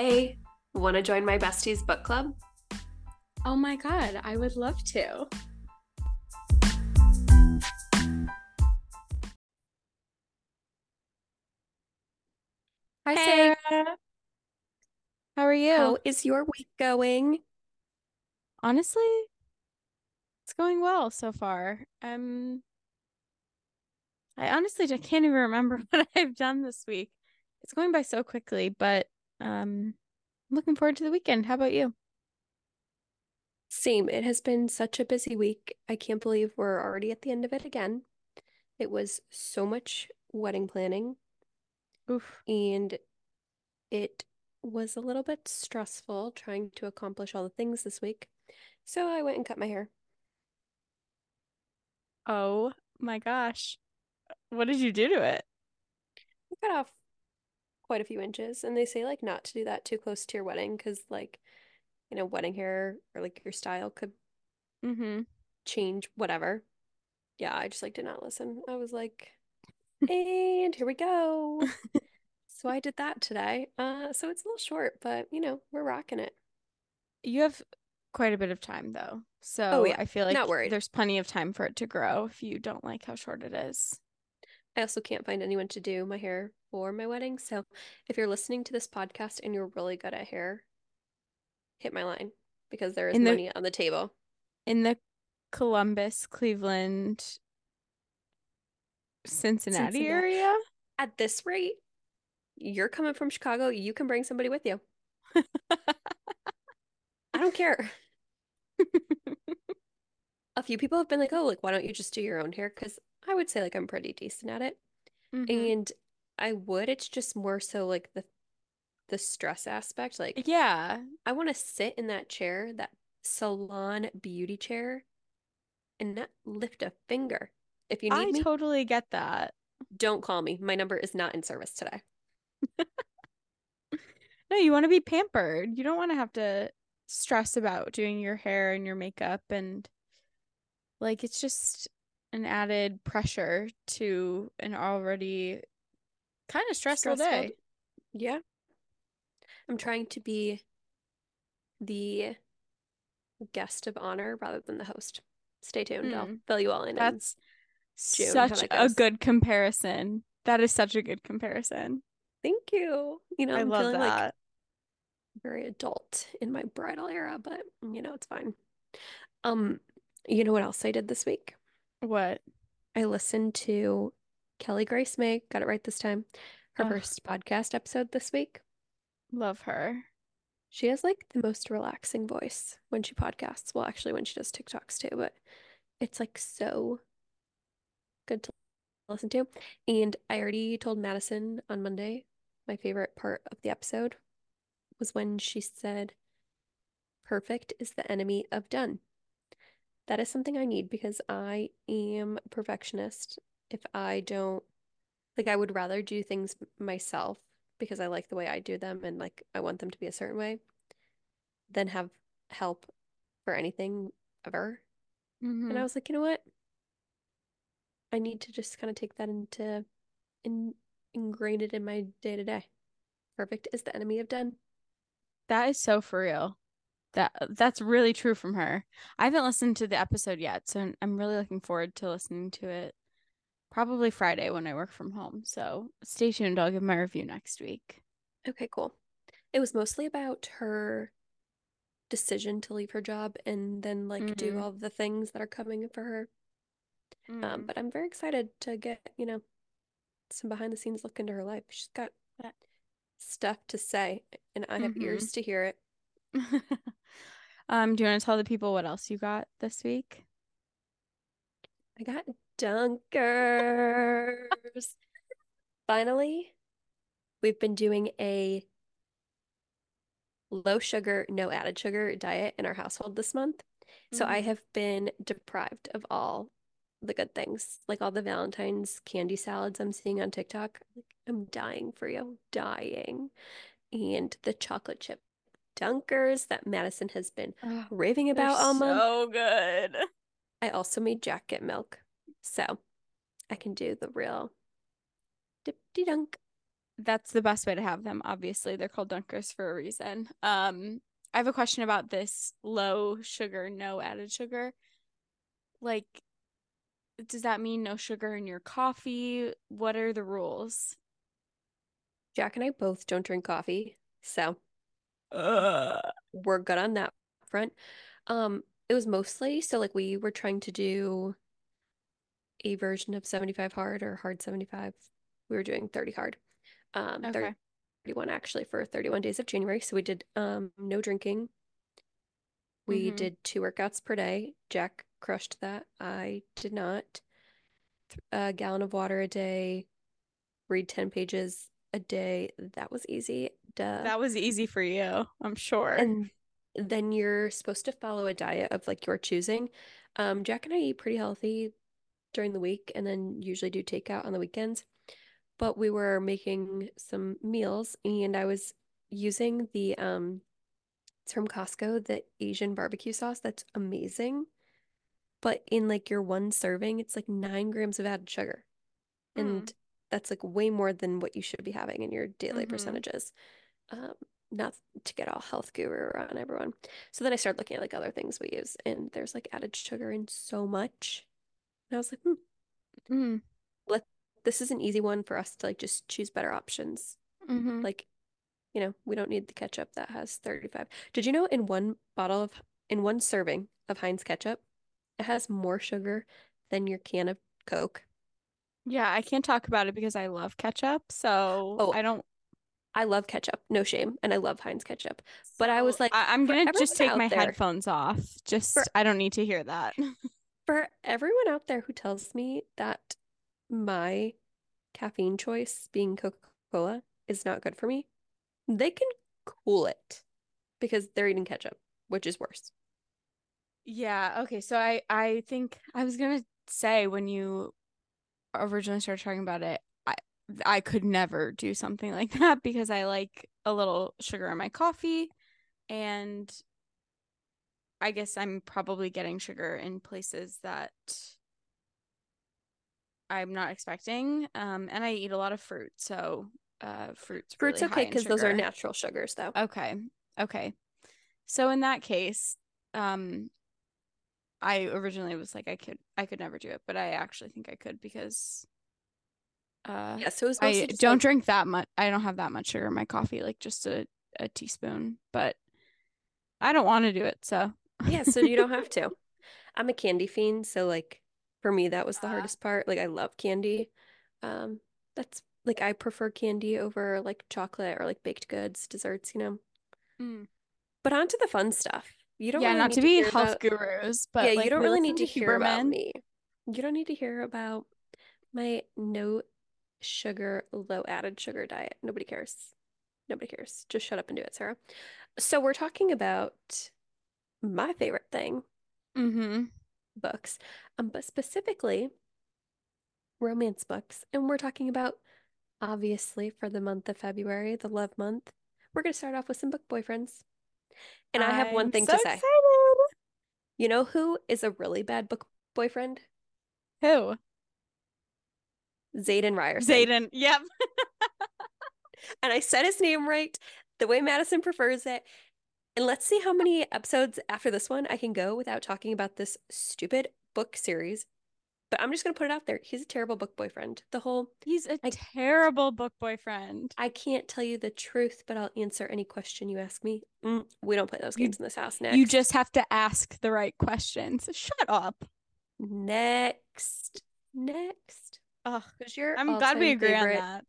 Hey, want to join my besties book club? Oh my god, I would love to. Hi, Hey, Sarah. how are you? How is your week going? Honestly, it's going well so far. Um, I honestly just can't even remember what I've done this week. It's going by so quickly, but um, looking forward to the weekend. How about you? Same. It has been such a busy week. I can't believe we're already at the end of it again. It was so much wedding planning, Oof. and it was a little bit stressful trying to accomplish all the things this week. So I went and cut my hair. Oh my gosh. What did you do to it? I cut off quite a few inches, and they say like not to do that too close to your wedding because like, you know, wedding hair or like your style could Mm-hmm. change whatever. Yeah, I just like did not listen. I was like, and here we go. So I did that today. Uh, so it's a little short, but you know, we're rocking it. You have quite a bit of time though. Oh So yeah, I feel like not worried. there's plenty of time for it to grow if you don't like how short it is. I also can't find anyone to do my hair for my wedding. So if you're listening to this podcast and you're really good at hair, hit my line because there is In the money on the table. in the Columbus, Cleveland, Cincinnati Cincinnati. area. At this rate, you're coming from Chicago, you can bring somebody with you. I don't care. A few people have been like, "Oh, like why don't you just do your own hair?" Because I would say like I'm pretty decent at it. hmm And I would, it's just more so like the the stress aspect. Like Yeah, I want to sit in that chair, that salon beauty chair, and not lift a finger. If you need I me, totally get that. don't call me. My number is not in service today. No, you want to be pampered. You don't want to have to stress about doing your hair and your makeup and like it's just an added pressure to an already kind of stressful Stressful. day. Yeah. I'm trying to be the guest of honor rather than the host. Stay tuned. I'll Hmm. fill you all in in That's June such a good comparison. That is such a good comparison. Thank you. You know, I I'm love feeling like very adult in my bridal era, but you know, it's fine. Um, you know what else I did this week? What? I listened to Kelly Grace May, got it right this time, her Ugh, first podcast episode this week. love her. She has like the most relaxing voice when she podcasts. Well, actually, when she does TikToks too, but it's like so good to listen to. And I already told Madison on Monday, my favorite part of the episode was when she said, Perfect is the enemy of done. That is something I need because I am a perfectionist. If I don't, like, I would rather do things myself because I like the way I do them and like I want them to be a certain way than have help for anything ever. And mm-hmm. I was like, you know what? I need to just kind of take that into and ingrain it in my day to day. Perfect is the enemy of done. That is so for real. That that's really true from her. I haven't listened to the episode yet, so I'm really looking forward to listening to it probably Friday when I work from home. So stay tuned. I'll give my review next week. Okay, cool. It was mostly about her decision to leave her job and then like do Mm, all the things that are coming for her. Um, mm. but I'm very excited to get, you know, some behind the scenes look into her life. She's got That- stuff to say, and I have Mhm. ears to hear it. Um, do you want to tell the people what else you got this week? I got dunkers. Finally, we've been doing a low sugar, no added sugar diet in our household this month. So I Mhm. have been deprived of all the good things, like all the Valentine's candy salads I'm seeing on TikTok. I'm dying for you, dying. And the chocolate chip dunkers that Madison has been Oh, raving about all month. so good. I also made jacket milk. So I can do the real dip de dunk. that's the best way to have them. Obviously, they're called Dunkers for a reason. Um, I have a question about this low sugar, no added sugar. Like, does that mean no sugar in your coffee? What are the rules? Jack and I both don't drink coffee, so Uh, we're good on that front. Um, it was mostly so like we were trying to do a version of 75 hard or hard 75. We were doing 30 hard. Um, okay. 31 actually for 31 days of January. So we did um no drinking. We Mhm. did two workouts per day. Jack crushed that. I did not. A gallon of water a day, read 10 pages a day. That was easy. Duh. That was easy for you, I'm sure. And then you're supposed to follow a diet of like your choosing. Um, Jack and I eat pretty healthy during the week and then usually do takeout on the weekends. But we were making some meals and I was using the um it's from Costco, the Asian barbecue sauce that's amazing. But in like your one serving, it's like nine grams of added sugar. Mm. And that's like way more than what you should be having in your daily Mhm. percentages. Um, not to get all health guru on everyone. So then I started looking at like other things we use, and there's like added sugar in so much. And I was like, hmm, Mm. let this is an easy one for us to like just choose better options. Mhm. Like, you know, we don't need the ketchup that has 35. Did you know in one bottle of in one serving of Heinz ketchup, it has more sugar than your can of Coke? Yeah, I can't talk about it because I love ketchup, so Oh, I don't. I love ketchup, no shame, and I love Heinz ketchup. But I was like, I- I'm gonna just take my there- headphones off. Just For- I don't need to hear that. For everyone out there who tells me that my caffeine choice being Coca-Cola is not good for me, they can cool it because they're eating ketchup, which is worse. Yeah, okay. So I I think I was gonna say when you originally started talking about it, I could never do something like that because I like a little sugar in my coffee and I guess I'm probably getting sugar in places that I'm not expecting. Um, and I eat a lot of fruit, so uh fruit's Fruit's really okay because those are natural sugars, though. Okay. Okay. So in that case, um I originally was like I could I could never do it, but I actually think I could because uh Yeah, so I don't like, drink that much. I don't have that much sugar in my coffee, like just a, a teaspoon, but I don't want to do it, so yeah, so you don't have to. I'm a candy fiend, so like for me that was the Ah. hardest part. Like I love candy. Um, that's like I prefer candy over like chocolate or like baked goods, desserts, you know. Mm. But on to the fun stuff. You don't yeah, really not to to be hear health about gurus, but yeah, like you don't really need listen to hear about me. You don't need to hear about my no sugar, low added sugar diet. Nobody cares. Nobody cares. Just shut up and do it, Sarah. So we're talking about my favorite thing, Mm-hmm. books, um, but specifically romance books. And we're talking about obviously for the month of February, the love month. We're going to start off with some book boyfriends. And I have one thing so to say. excited. You know who is a really bad book boyfriend? Who? Xaden Riorson. Xaden. Yep. And I said his name right, the way Madison prefers it. And let's see how many episodes after this one I can go without talking about this stupid book series. But I'm just going to put it out there. He's a terrible book boyfriend. The whole, He's a I- terrible book boyfriend. I can't tell you the truth, but I'll answer any question you ask me. Mm, we don't play those You- games in this house. Next. You just have to ask the right questions. Shut up. Next. Next. Ugh. Because you're I'm glad we agree favorite- on that.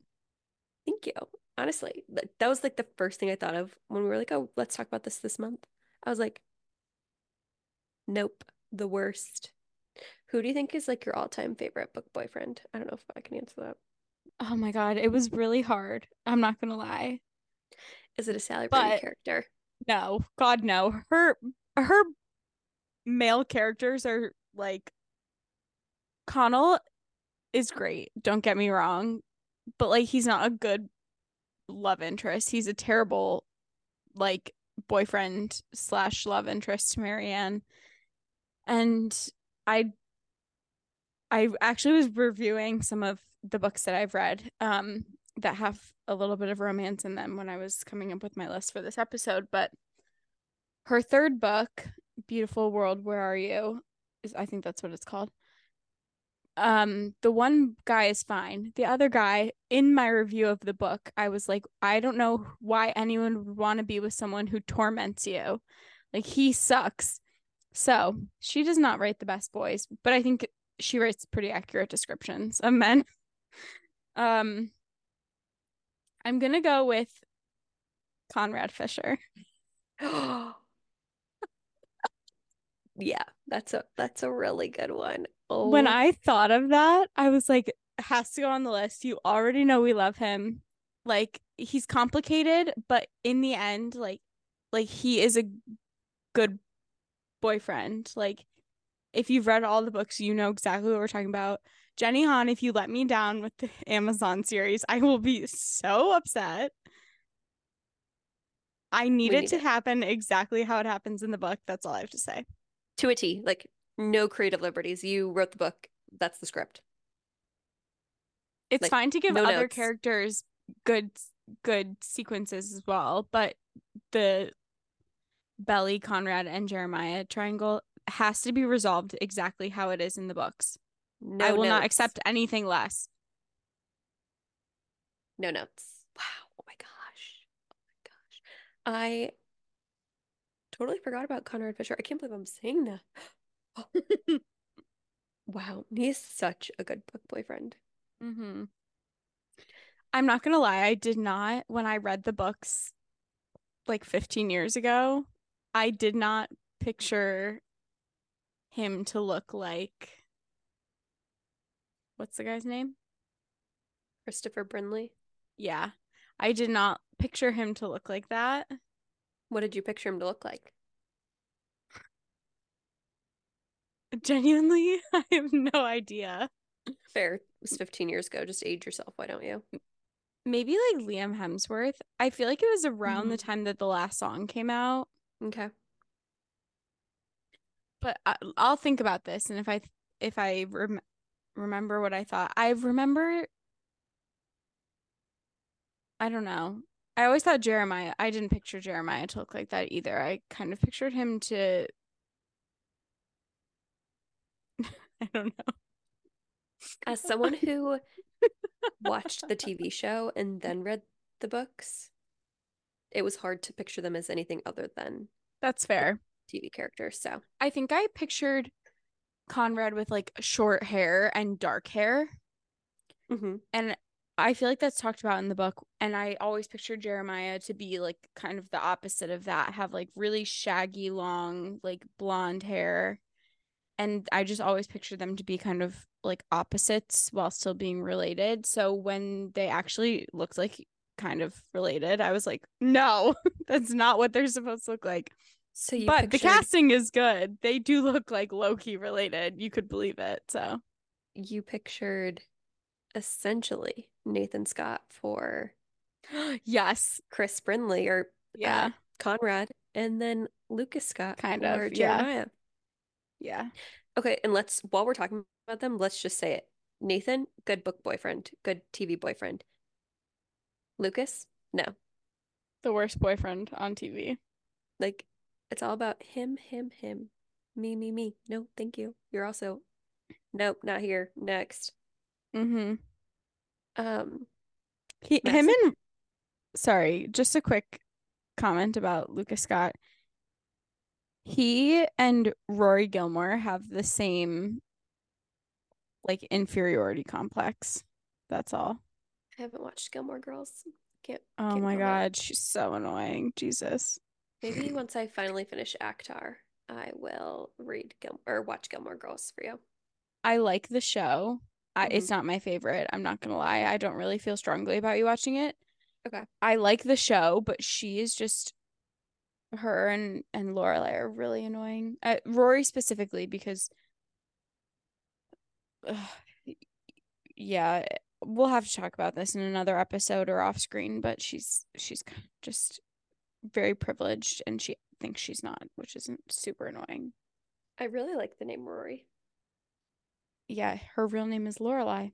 Thank you. Honestly, that was like the first thing I thought of when we were like, oh, let's talk about this this month. I was like, nope, the worst. Who do you think is like your all-time favorite book boyfriend? I don't know if I can answer that. Oh my god, it was really hard. I'm not gonna lie. Is it a Sally But- character? No, God no. Her her male characters are like Connell is great. Don't get me wrong, but like he's not a good love interest. He's a terrible like boyfriend slash love interest to Marianne. And I I actually was reviewing some of the books that I've read um that have a little bit of romance in them when I was coming up with my list for this episode. But her third book, Beautiful World, Where Are You? Is I think that's what it's called. Um, the one guy is fine. The other guy, in my review of the book, I was like, I don't know why anyone would want to be with someone who torments you. Like he sucks. So she does not write the best boys, but I think she writes pretty accurate descriptions of men. Um, I'm gonna go with Conrad Fisher. yeah, that's a that's a really good one. Oh. When I thought of that, I was like, has to go on the list. You already know we love him. Like he's complicated, but in the end, like like he is a good boyfriend. Like if you've read all the books, you know exactly what we're talking about. Jenny Han, if you let me down with the Amazon series, I will be so upset. I need, need it to it. happen exactly how it happens in the book. That's all I have to say. To a T, like no creative liberties. You wrote the book. That's the script. It's like, fine to give no other notes. characters good good sequences as well, but the Belly, Conrad, and Jeremiah triangle has to be resolved exactly how it is in the books. No I will notes. not accept anything less. No notes. Wow. Oh my gosh. Oh my gosh. I totally forgot about Conrad Fisher. I can't believe I'm saying that. wow. He's such a good book boyfriend. Mm-hmm. I'm not gonna lie, I did not when I read the books like 15 years ago, I did not picture him to look like what's the guy's name? Christopher Briney. Yeah. I did not picture him to look like that. What did you picture him to look like? Genuinely, I have no idea. Fair. It was 15 years ago. Just age yourself. Why don't you? Maybe like Liam Hemsworth. I feel like it was around mm-hmm. the time that the last song came out. Okay. But I, will think about this, and if I if I rem- remember what I thought, I remember. I don't know. I always thought Jeremiah. I didn't picture Jeremiah to look like that either. I kind of pictured him to. I don't know. As someone who watched the TV show and then read the books, it was hard to picture them as anything other than that's fair TV characters. So I think I pictured Conrad with like short hair and dark hair. Mm-hmm. And I feel like that's talked about in the book. And I always pictured Jeremiah to be like kind of the opposite of that, have like really shaggy, long, like blonde hair. And I just always pictured them to be kind of like opposites while still being related. So when they actually looked like kind of related, I was like, no, that's not what they're supposed to look like. So you But pictured... the casting is good. They do look like lowkey related. You could believe it. So you pictured essentially Nathan Scott for yes, Chris Briney or yeah, uh, Conrad and then Lucas Scott kind of Jeremiah. Yeah. Yeah. Okay, and let's while we're talking about them, let's just say it. Nathan, good book boyfriend, good TV boyfriend. Lucas, no. The worst boyfriend on TV. Like it's all about him, him, him. Me, me, me. No, thank you. You're also Nope, not here. Next. Mm-hmm. Um he him and sorry, just a quick comment about Lucas Scott. He and Rory Gilmore have the same like inferiority complex. That's all. I haven't watched Gilmore Girls. Can't. Oh can't my god, she's so annoying. Jesus. Maybe once I finally finish ACOTAR, I will read Gil- or watch Gilmore Girls for you. I like the show. I, mm-hmm. It's not my favorite. I'm not gonna lie. I don't really feel strongly about you watching it. Okay. I like the show, but she is just her and and Lorelai are really annoying. Uh, Rory specifically because, uh, yeah, we'll have to talk about this in another episode or off screen. But she's she's just very privileged and she thinks she's not, which isn't super annoying. I really like the name Rory. Yeah, her real name is Lorelai.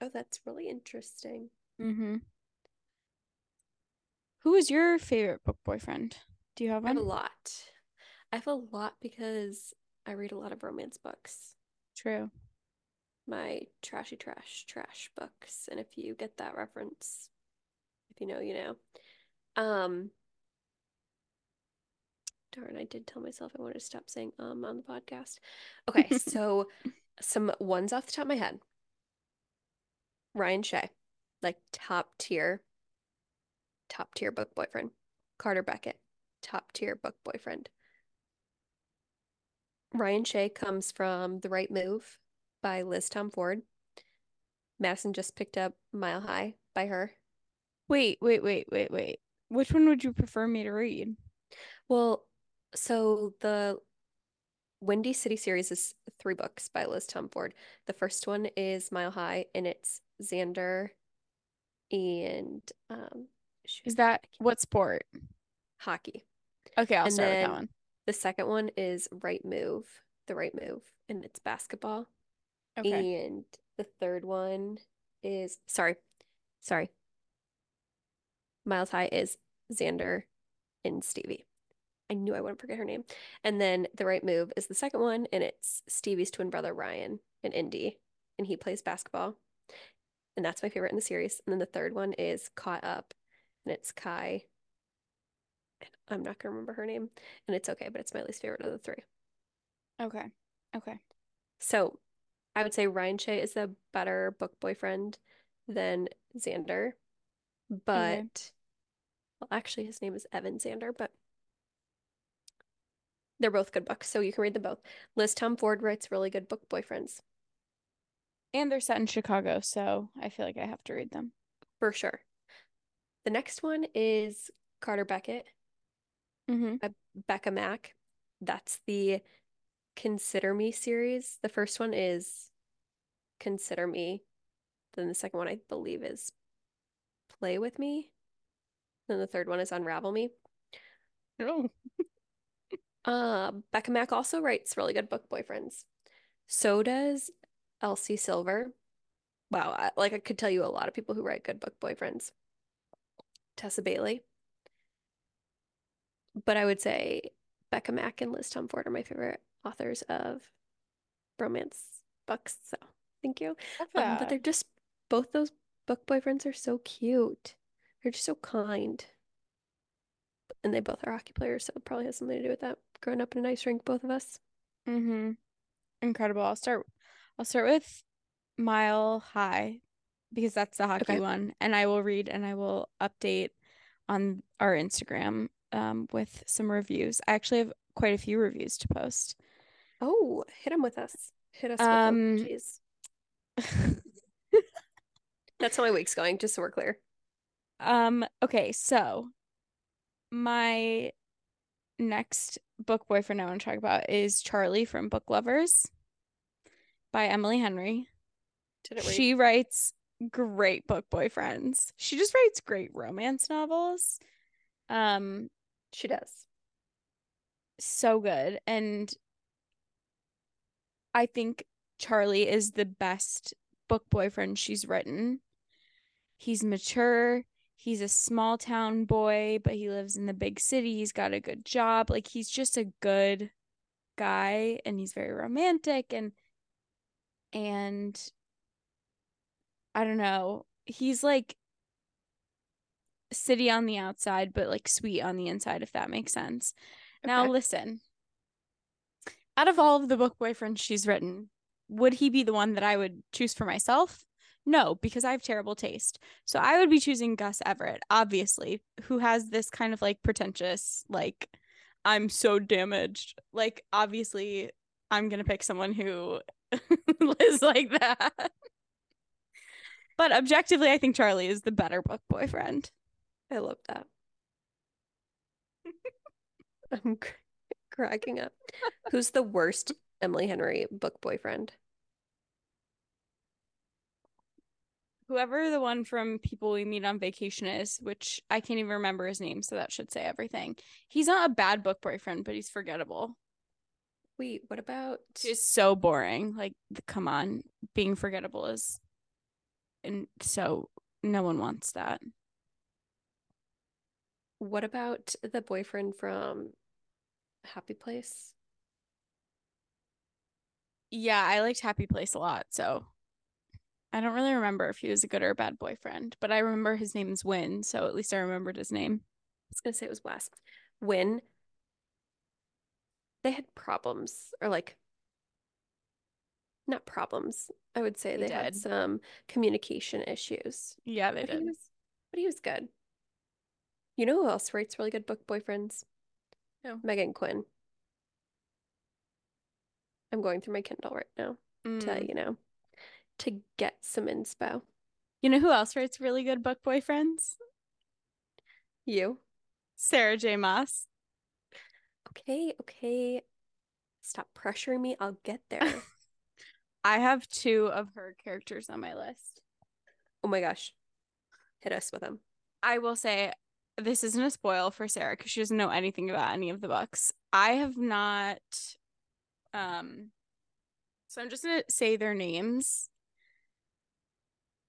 Oh, that's really interesting. Mm-hmm. Who is your favorite book boyfriend? Do you have I have a lot. I have a lot because I read a lot of romance books. True. My trashy trash trash books. And if you get that reference, if you know, you know. Um darn, I did tell myself I wanted to stop saying um on the podcast. Okay, so some ones off the top of my head. Ryan Shea, like top tier, top tier book boyfriend. Carter Beckett, top tier book boyfriend. Ryan Shea comes from The Right Move by Liz Tomforde. Madison just picked up Mile High by her. Wait, wait, wait, wait, wait. Which one would you prefer me to read? Well, so the Windy City series is three books by Liz Tomforde. The first one is Mile High, and it's Xander and um shoot, Is that what sport? hockey. Okay, I'll And start with that one. The second one is Right Move, The Right Move, and it's basketball. Okay. And the third one is sorry, sorry. Miles High is Xander and Stevie. I knew I wouldn't forget her name. And then The Right Move is the second one, and it's Stevie's twin brother Ryan and Indy, and he plays basketball. And that's my favorite in the series. And then the third one is Caught Up, and it's Kai. I'm not gonna remember her name, and it's okay, but it's my least favorite of the three. Okay. Okay. So I would say Ryan Shea is a better book boyfriend than Xander. But well, actually his name is Evan Xander, but they're both good books, so you can read them both. Liz Tomforde writes really good book boyfriends, And they're set in Chicago, so I feel like I have to read them. for sure. The next one is Carter Beckett Mm-hmm. by Becka Mack. That's the Consider Me series. The first one is Consider Me. Then the second one, I believe, is Play with Me. Then the third one is Unravel Me. Oh. Uh, Becka Mack also writes really good book boyfriends. So does Elsie Silver. Wow, I, like I could tell you a lot of people who write good book boyfriends. Tessa Bailey. But I would say Becka Mack and Liz Tomforde are my favorite authors of romance books. So thank you. Um, but they're just both those book boyfriends are so cute. They're just so kind. And they both are hockey players, so it probably has something to do with that. Growing up in a nice rink, both of us. Mm-hmm. Incredible. I'll start I'll start with Mile High because that's the hockey Okay. one. And I will read and I will update on our Instagram um with some reviews. I actually have quite a few reviews to post. Oh, hit them with us. Hit us with Um, them. That's how my week's going, just so we're clear. Um, okay, so my next book boyfriend I want to talk about is Charlie from Book Lovers by Emily Henry. She writes great book boyfriends. She just writes great romance novels. Um, She does. so good. And I think Charlie is the best book boyfriend she's written. He's mature. He's a small town boy, but he lives in the big city. He's got a good job. Like he's just a good guy and he's very romantic and and I don't know. He's like city on the outside, but like sweet on the inside, if that makes sense. Now, listen. Out of all of the book boyfriends she's written, would he be the one that I would choose for myself? No, because I have terrible taste. So I would be choosing Gus Everett, obviously, who has this kind of like pretentious, like, I'm so damaged. Like, obviously, I'm going to pick someone who is like that. But objectively, I think Charlie is the better book boyfriend. I love that. I'm cr- cracking up. Who's the worst Emily Henry book boyfriend? whoever the one from People We Meet on Vacation is, which I can't even remember his name, so that should say everything. He's not a bad book boyfriend, but he's forgettable. Wait, what about Just so boring. Like, come on, being forgettable is and so no one wants that. What about the boyfriend from Happy Place? Yeah, I liked Happy Place a lot, so I don't really remember if he was a good or a bad boyfriend, but I remember his name is Wyn, so at least I remembered his name. I was gonna say it was Wes. Wyn. They had problems, or like not problems. I would say They they had some communication issues. Yeah, they But he did. was but he was good. You know who else writes really good book boyfriends? Who? Meghan Quinn. I'm going through my Kindle right now to, Mm. you know, to get some inspo. You know who else writes really good book boyfriends? You? Sarah J. Maas. Okay, okay. Stop pressuring me. I'll get there. I have two of her characters on my list. Oh my gosh. Hit us with them. I will say this isn't a spoil for Sarah because she doesn't know anything about any of the books. I have not um so I'm just gonna say their names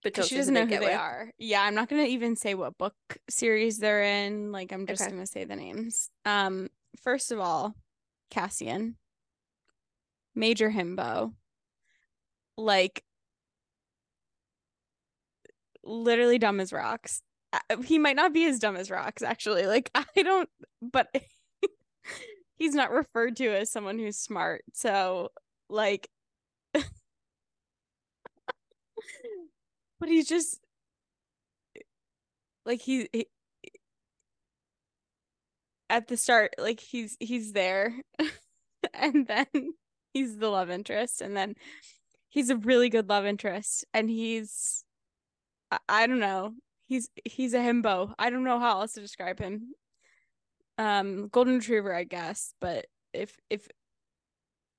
But because she doesn't know who they with. are. Yeah, I'm not gonna even say what book series they're in. Like I'm just Okay. gonna say the names. Um, first of all, Cassian, Major Himbo, like literally dumb as rocks. He might not be as dumb as rocks, actually. Like I don't, but he's not referred to as someone who's smart. So like, but he's just like he, he at the start like he's he's there and then he's the love interest and then he's a really good love interest and he's I, I don't know he's he's a himbo. I don't know how else to describe him. Um golden retriever i guess but if if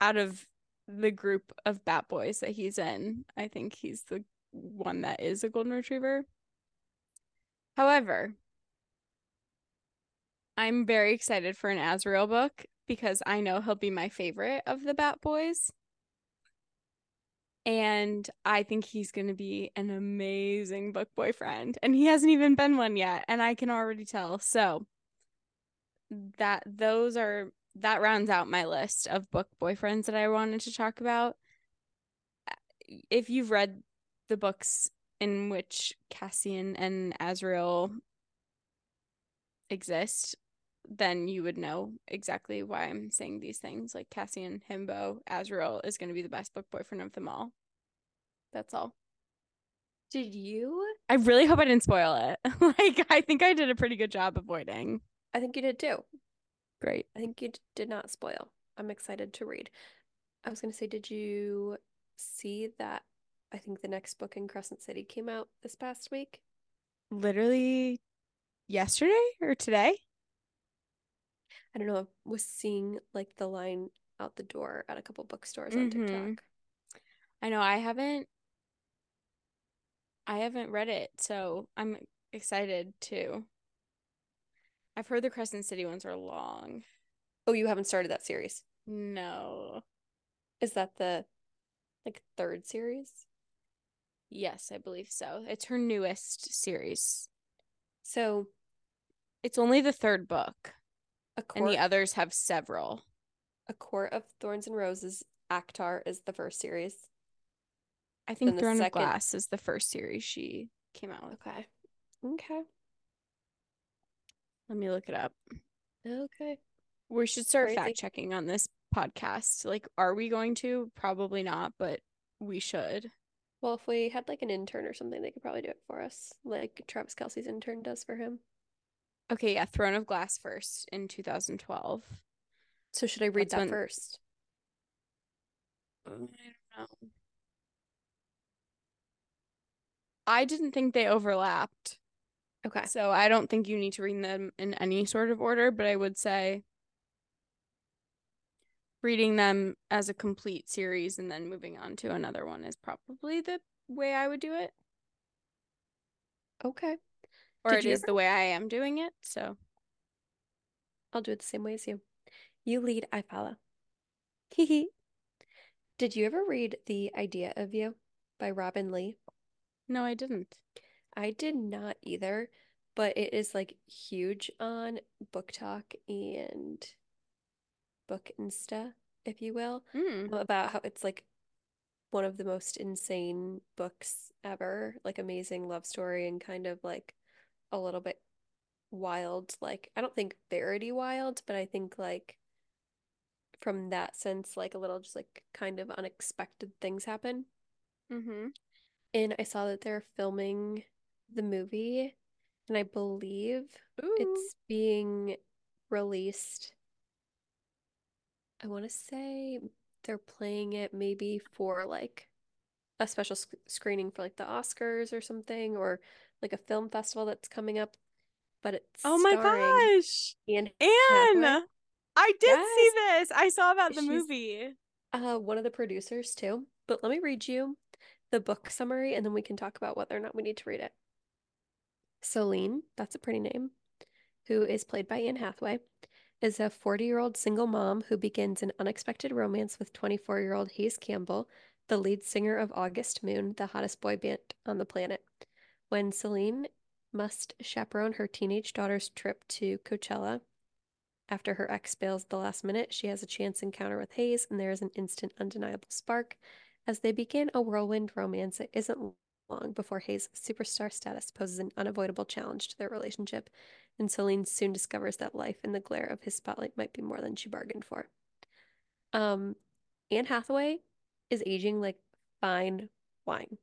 out of the group of bat boys that he's in i think he's the one that is a golden retriever. However I'm very excited for an Azriel book because I know he'll be my favorite of the Bat Boys. And I think he's going to be an amazing book boyfriend. And he hasn't even been one yet, and I can already tell. So that those are that rounds out my list of book boyfriends that I wanted to talk about. Uh, if you've read the books in which Cassian and Azriel exist, then you would know exactly why I'm saying these things. Like Cassian, Himbo, Azriel is going to be the best book boyfriend of them all. That's all. Did you? I really hope I didn't spoil it. like, I think I did a pretty good job avoiding. I think you did too. Great. I think you d- did not spoil. I'm excited to read. I was going to say, did you see that? I think the next book in Crescent City came out this past week. Literally yesterday or today? I don't know. I was seeing like the line out the door at a couple bookstores on Mhm. TikTok. I know I haven't I haven't read it, so I'm excited too. I've heard the Crescent City ones are long. Oh, you haven't started that series. No. Is that the like third series? Yes, I believe so. It's her newest series. So It's only the third book, a and the others have several. a court of thorns and roses. ACOTAR is the first series. I think Then the Throne of second- Glass is the first series she came out with. Okay. Okay. Let me look it up. Okay. We should start Crazy. fact checking on this podcast. Like, are we going to? Probably not, but we should. Well, if we had like an intern or something, they could probably do it for us, like Travis Kelce's intern does for him. Okay, yeah, Throne of Glass first in 2012. So should I read That's that when- first? I don't know. I didn't think they overlapped. Okay. So I don't think you need to read them in any sort of order, but I would say reading them as a complete series and then moving on to another one is probably the way I would do it. Okay. Or Did it is ever- the way I am doing it. So I'll do it the same way as you. You lead, I follow. Hee hee. Did you ever read The Idea of You by Robinne Lee? no, I didn't. I did not either, but it is like huge on BookTok and Book Insta, if you will, Mm. about how it's like one of the most insane books ever, like amazing love story and kind of like a little bit wild. Like, I don't think Verity wild, but I think like from that sense, like a little just like kind of unexpected things happen. Mm-hmm. And I saw that they're filming the movie, and I believe Ooh. it's being released. I want to say they're playing it maybe for like a special sc screening for like the Oscars or something, or like a film festival that's coming up. But it's Oh my gosh. Anne Anne. Hathaway. I did see this. I saw about the She's- movie. uh, one of the producers too. But let me read you the book summary and then we can talk about whether or not we need to read it. Celine, that's a pretty name, who is played by Anne Hathaway, is a 40-year-old single mom who begins an unexpected romance with 24-year-old Hayes Campbell, the lead singer of August Moon, the hottest boy band on the planet. When Celine must chaperone her teenage daughter's trip to Coachella, after her ex bails the last minute, she has a chance encounter with Hayes, and there is an instant, undeniable spark. As they begin a whirlwind romance, it isn't long before Hayes' superstar status poses an unavoidable challenge to their relationship, and Celine soon discovers that life in the glare of his spotlight might be more than she bargained for. Um, Anne Hathaway is aging like fine wine.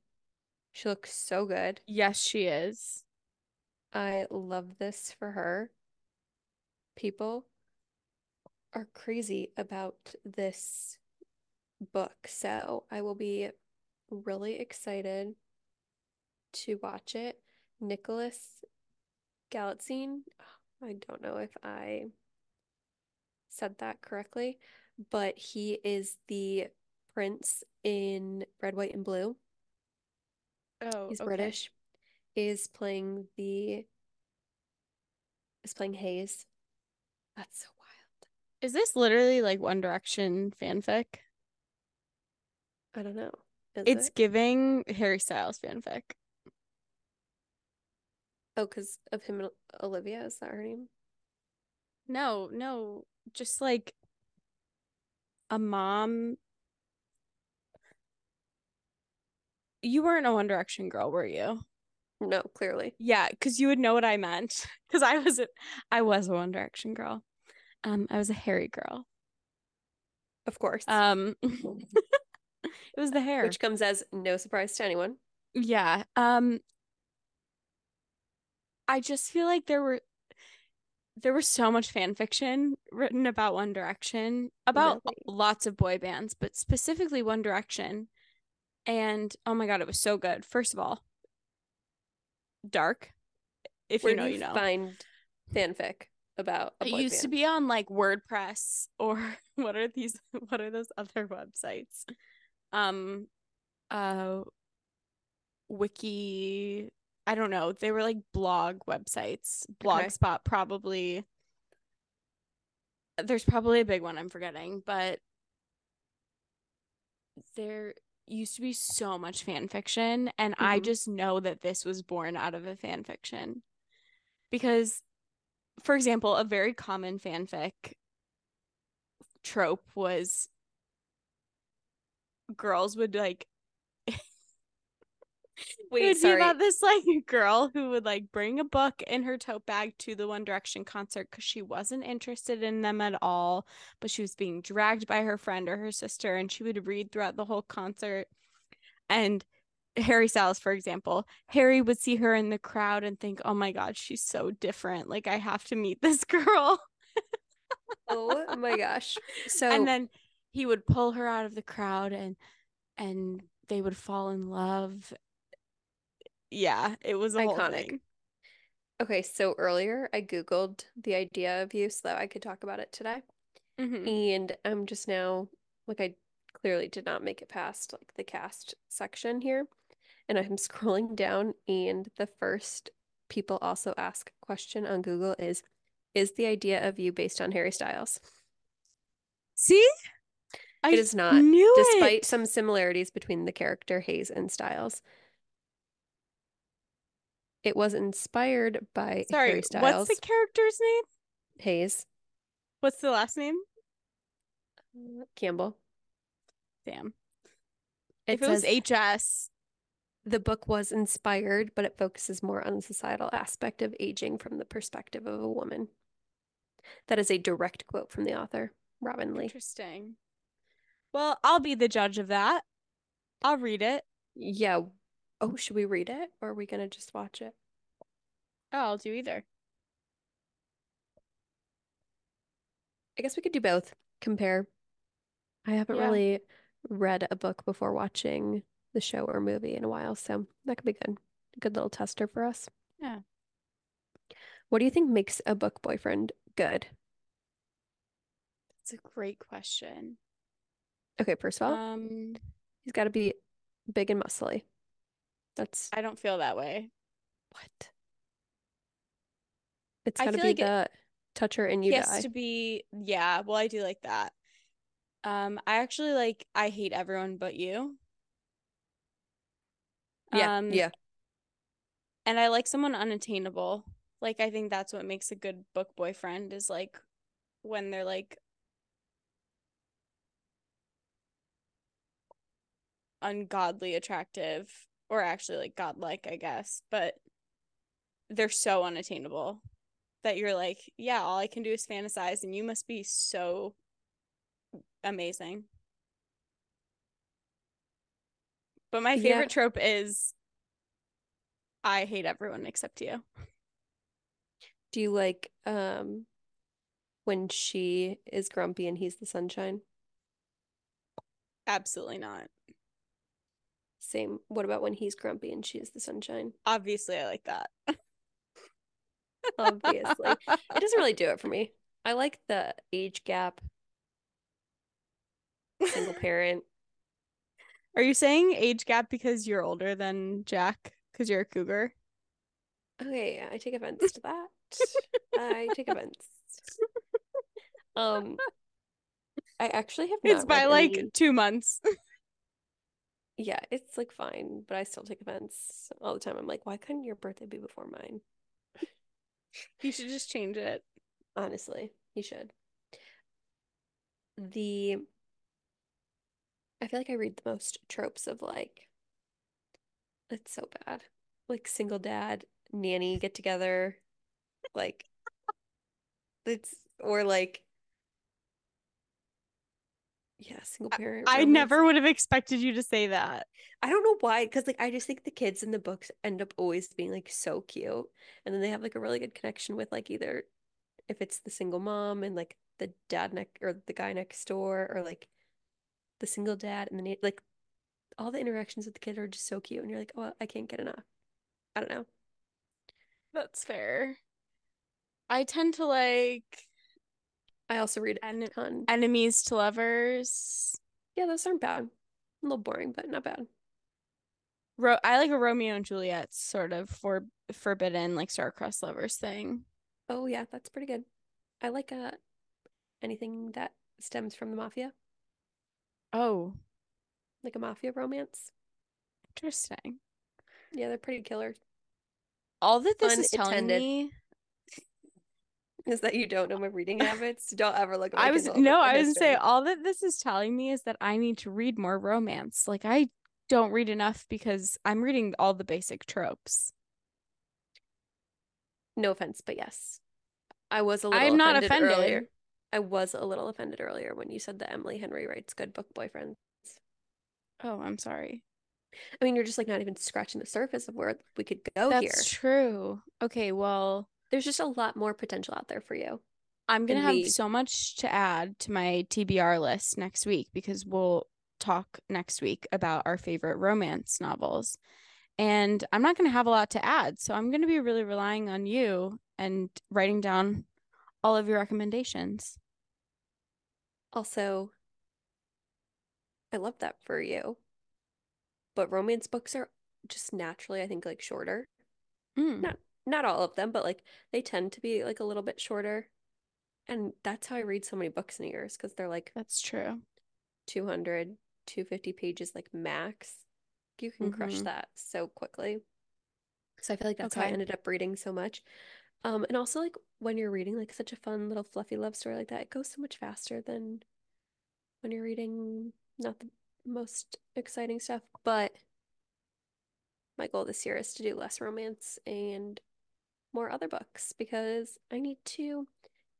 She looks so good. Yes, she is. I love this for her. People are crazy about this book, so I will be really excited to watch it. Nicholas Galitzine, I don't know if I said that correctly, but he is the prince in Red, White, and Blue. Oh, He's okay. British. Is playing the is playing Hayes. That's so wild. Is this literally like One Direction fanfic? I don't know. Is It's it? giving Harry Styles fanfic. Oh, because of him and Olivia, is that her name? No, no, just like a mom. You weren't a One Direction girl, were you? No, clearly. Yeah, because you would know what I meant. Because I was a, I was a One Direction girl. Um, I was a hairy girl. Of course. Um, it was the hair. Which comes as no surprise to anyone. Yeah. Um, I just feel like there were there was so much fan fiction written about One Direction, about Really? lots of boy bands, but specifically One Direction. And oh my God, it was so good. First of all, dark. If Where you know, do you know. find fanfic about a It used to be on like WordPress or what are these what are those other websites? Um uh wiki I don't know. They were like blog websites. Blogspot probably there's probably a big one I'm forgetting, but there used to be so much fan fiction and I Mhm. just know that this was born out of a fan fiction. Because for example, a very common fanfic trope was girls would like it Wait, be sorry. about this like girl who would like bring a book in her tote bag to the One Direction concert because she wasn't interested in them at all, but she was being dragged by her friend or her sister, and she would read throughout the whole concert. And Harry Styles, for example, Harry would see her in the crowd and think, "Oh my God, she's so different! Like I have to meet this girl." Oh my gosh. So and then he would pull her out of the crowd and and they would fall in love yeah it was a whole Iconic. thing okay, so earlier I Googled the idea of you so that I could talk about it today. Mhm. And I'm just now like I clearly did not make it past like the cast section here. And I'm scrolling down and the first people also ask question on Google is is the idea of you based on Harry Styles? see i It is not, despite it some similarities between the character Hayes and Styles. It was inspired by Sorry, Harry Styles. what's the character's name? Hayes What's the last name? uh, Campbell. Damn. It if it was HS, the book was inspired, but it focuses more on the societal aspect of aging from the perspective of a woman. That is a direct quote from the author, Robinne Lee. interesting. Well, I'll be the judge of that. I'll read it. Yeah. Oh, should we read it or are we gonna just watch it? Oh, I'll do either. I guess we could do both. Compare. I haven't Yeah. really read a book before watching the show or movie in a while, so that could be good. A good little tester for us. Yeah. What do you think makes a book boyfriend good? That's a great question. Okay, first of all, Um, he's got to be big and muscly. That's I don't feel that way. what. It's I got to be like it- the touch her and you has die. to be, yeah, well, I do like that. Um, I actually like I hate everyone but you. Yeah, Um, yeah. and I like someone unattainable. Like I think that's what makes a good book boyfriend is like when they're like ungodly attractive or actually like godlike, I guess, but they're so unattainable that you're like, yeah, all I can do is fantasize and you must be so amazing. But my Yeah. favorite trope is I hate everyone except you. Do you like um when she is grumpy and he's the sunshine? Absolutely not. Same. What about when he's grumpy and she's the sunshine? Obviously, I like that. Obviously. It doesn't really do it for me. I like the age gap, single parent. Are you saying age gap because you're older than Jack? Because you're a cougar? Okay, I take offense to that. I take offense. Um, I actually have not It's by like any- two months. Yeah, it's like fine, but I still take offense all the time. I'm like, why couldn't your birthday be before mine? You should just change it. Honestly, you should. The I feel like I read the most tropes of like it's so bad. Like single dad, nanny get together, like it's or like yeah, single parent I romance. never would have expected you to say that. I don't know why, because like I just think the kids in the books end up always being like so cute, and then they have like a really good connection with like either if it's the single mom and like the dad neck or the guy next door, or like the single dad, and then like all the interactions with the kid are just so cute, and you're like, oh, I can't get enough. I don't know. That's fair. I tend to like I also read a En- ton. enemies to lovers. Yeah, those aren't bad. A little boring, but not bad. Ro- I like a Romeo and Juliet sort of for forbidden like star-crossed lovers thing. Oh yeah, that's pretty good. I like uh anything that stems from the mafia, Oh, like a mafia romance. interesting. Yeah, they're pretty killer. All that this is telling me is that you don't know my reading habits. Don't ever look at my I was no, I was gonna say all that this is telling me is that I need to read more romance. Like I don't read enough because I'm reading all the basic tropes. No offense, but yes. I was a little I'm not offended offended. earlier. I was a little offended earlier when you said that Emily Henry writes good book boyfriends. Oh, I'm sorry. I mean, you're just like not even scratching the surface of where we could go That's here. That's true. Okay, well, There's just a lot more potential out there for you. I'm gonna have me. so much to add to my TBR list next week because we'll talk next week about our favorite romance novels. And I'm not gonna have a lot to add, so I'm gonna be really relying on you and writing down all of your recommendations. Also, I love that for you. But romance books are just naturally, I think, like shorter. Mm, Not not all of them, but like they tend to be like a little bit shorter. And that's how I read so many books in a year, is because they're like that's true. 200, 250 pages, like max. You can crush Mhm. that so quickly. So I feel like that's how I ended up reading so much. Um, and also like when you're reading like such a fun little fluffy love story like that, it goes so much faster than when you're reading not the most exciting stuff. But my goal this year is to do less romance and more other books because I need to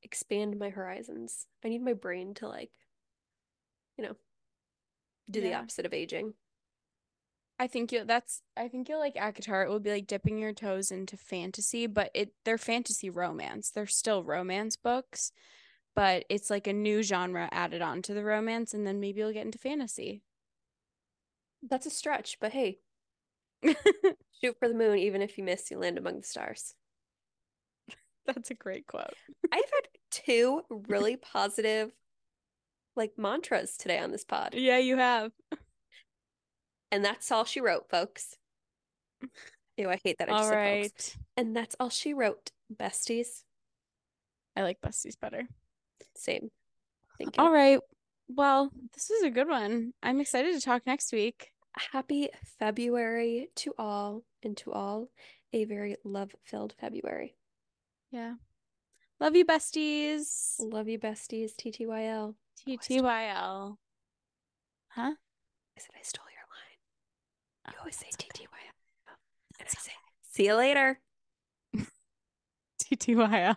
expand my horizons. I need my brain to like, you know, do the opposite of aging. I think you that's I think you'll like ACOTAR. It will be like dipping your toes into fantasy, but it they're fantasy romance. They're still romance books, but it's like a new genre added on to the romance, and then maybe you'll get into fantasy. That's a stretch, but hey, shoot for the moon. Even if you miss, you land among the stars. That's a great quote. I've had two really positive like mantras today on this pod. Yeah, you have. And that's all she wrote, folks. Ew, I hate that I just All said folks. And that's all she wrote, besties. I like besties better. Same. Thank you. All right. Well, this is a good one. I'm excited to talk next week. Happy February to all, and to all a very love-filled February. Yeah. Love you, besties. Love you, besties. TTYL. Oh, TTYL. Huh? I said I stole your line. You oh, always say TTYL. And I say, see you later. TTYL.